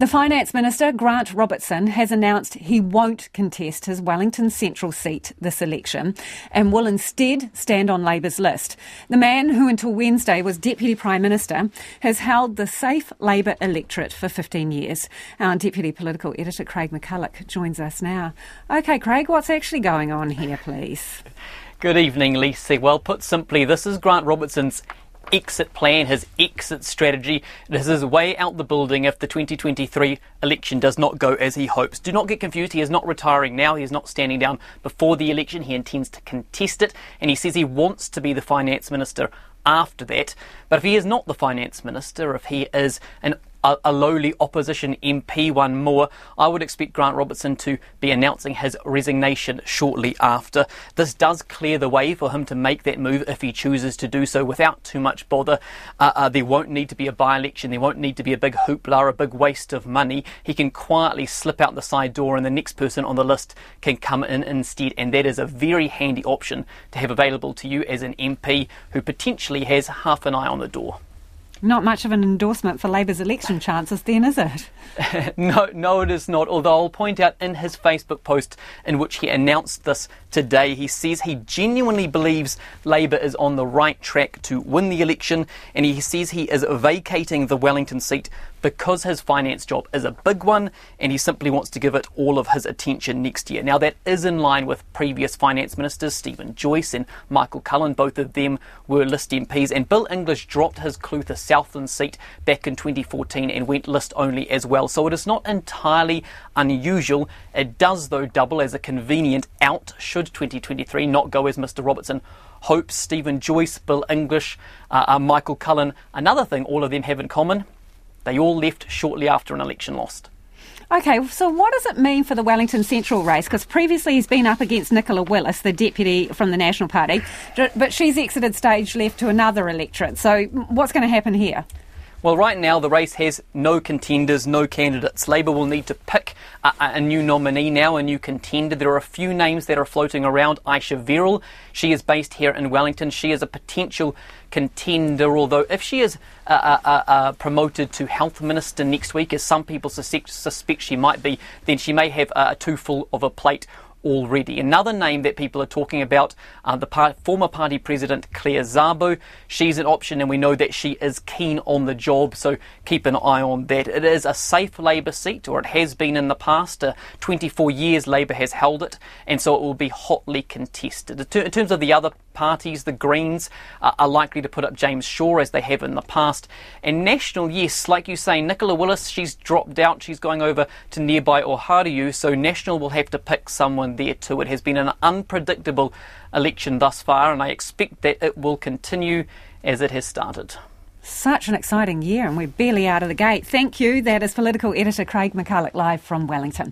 The Finance Minister, Grant Robertson, has announced he won't contest his Wellington Central seat this election and will instead stand on Labour's list. The man, who until Wednesday was Deputy Prime Minister, has held the safe Labour electorate for 15 years. Our Deputy Political Editor, Craig McCulloch, joins us now. OK, Craig, what's actually going on here, please? Good evening, Lisa. Well, put simply, this is Grant Robertson's exit plan, his exit strategy. It is way out the building if the 2023 election does not go as he hopes. Do not get confused. He is not retiring now. He is not standing down before the election. He intends to contest it, and he says he wants to be the finance minister after that. But if he is not the finance minister, if he is an a, a, lowly opposition MP, one more. I would expect Grant Robertson to be announcing his resignation shortly after. This does clear the way for him to make that move if he chooses to do so without too much bother. Uh, uh, there won't need to be a by election, there won't need to be a big hoopla, a big waste of money. He can quietly slip out the side door, and the next person on the list can come in instead. And that is a very handy option to have available to you as an MP who potentially has half an eye on the door. Not much of an endorsement for Labour's election chances, then, is it? no, no, it is not. Although I'll point out in his Facebook post in which he announced this today, he says he genuinely believes Labour is on the right track to win the election, and he says he is vacating the Wellington seat because his finance job is a big one and he simply wants to give it all of his attention next year. Now, that is in line with previous finance ministers, Steven Joyce and Michael Cullen. Both of them were list MPs, and Bill English dropped his Clutha Southland seat back in 2014 and went list only as well. So it is not entirely unusual. It does, though, double as a convenient out should 2023 not go as Mr. Robertson hopes. Steven Joyce, Bill English, uh, uh, Michael Cullen. Another thing all of them have in common they all left shortly after an election lost. Okay, so what does it mean for the Wellington Central race? Because previously he's been up against Nicola Willis, the deputy from the National Party, but she's exited stage left to another electorate. So what's going to happen here? Well, right now the race has no contenders, no candidates. Labor will need to pick a, a, new nominee now, a new contender. There are a few names that are floating around. Ayesha Verrall, she is based here in Wellington. She is a potential contender, although if she is uh, uh, uh, uh promoted to health minister next week, as some people suspect, suspect she might be, then she may have a too full of a plate already. Another name that people are talking about, uh, the par- former party president Claire Szabo. She's an option, and we know that she is keen on the job, so keep an eye on that. It is a safe Labour seat, or it has been in the past. Uh, 24 years Labour has held it, and so it will be hotly contested. In terms of the other parties, the Greens uh, are likely to put up James Shaw as they have in the past. And National, yes, like you say, Nicola Willis, she's dropped out. She's going over to nearby Ohariu, so National will have to pick someone there too. It has been an unpredictable election thus far, and I expect that it will continue as it has started. Such an exciting year, and we're barely out of the gate. Thank you. That is political editor Craig McCulloch live from Wellington.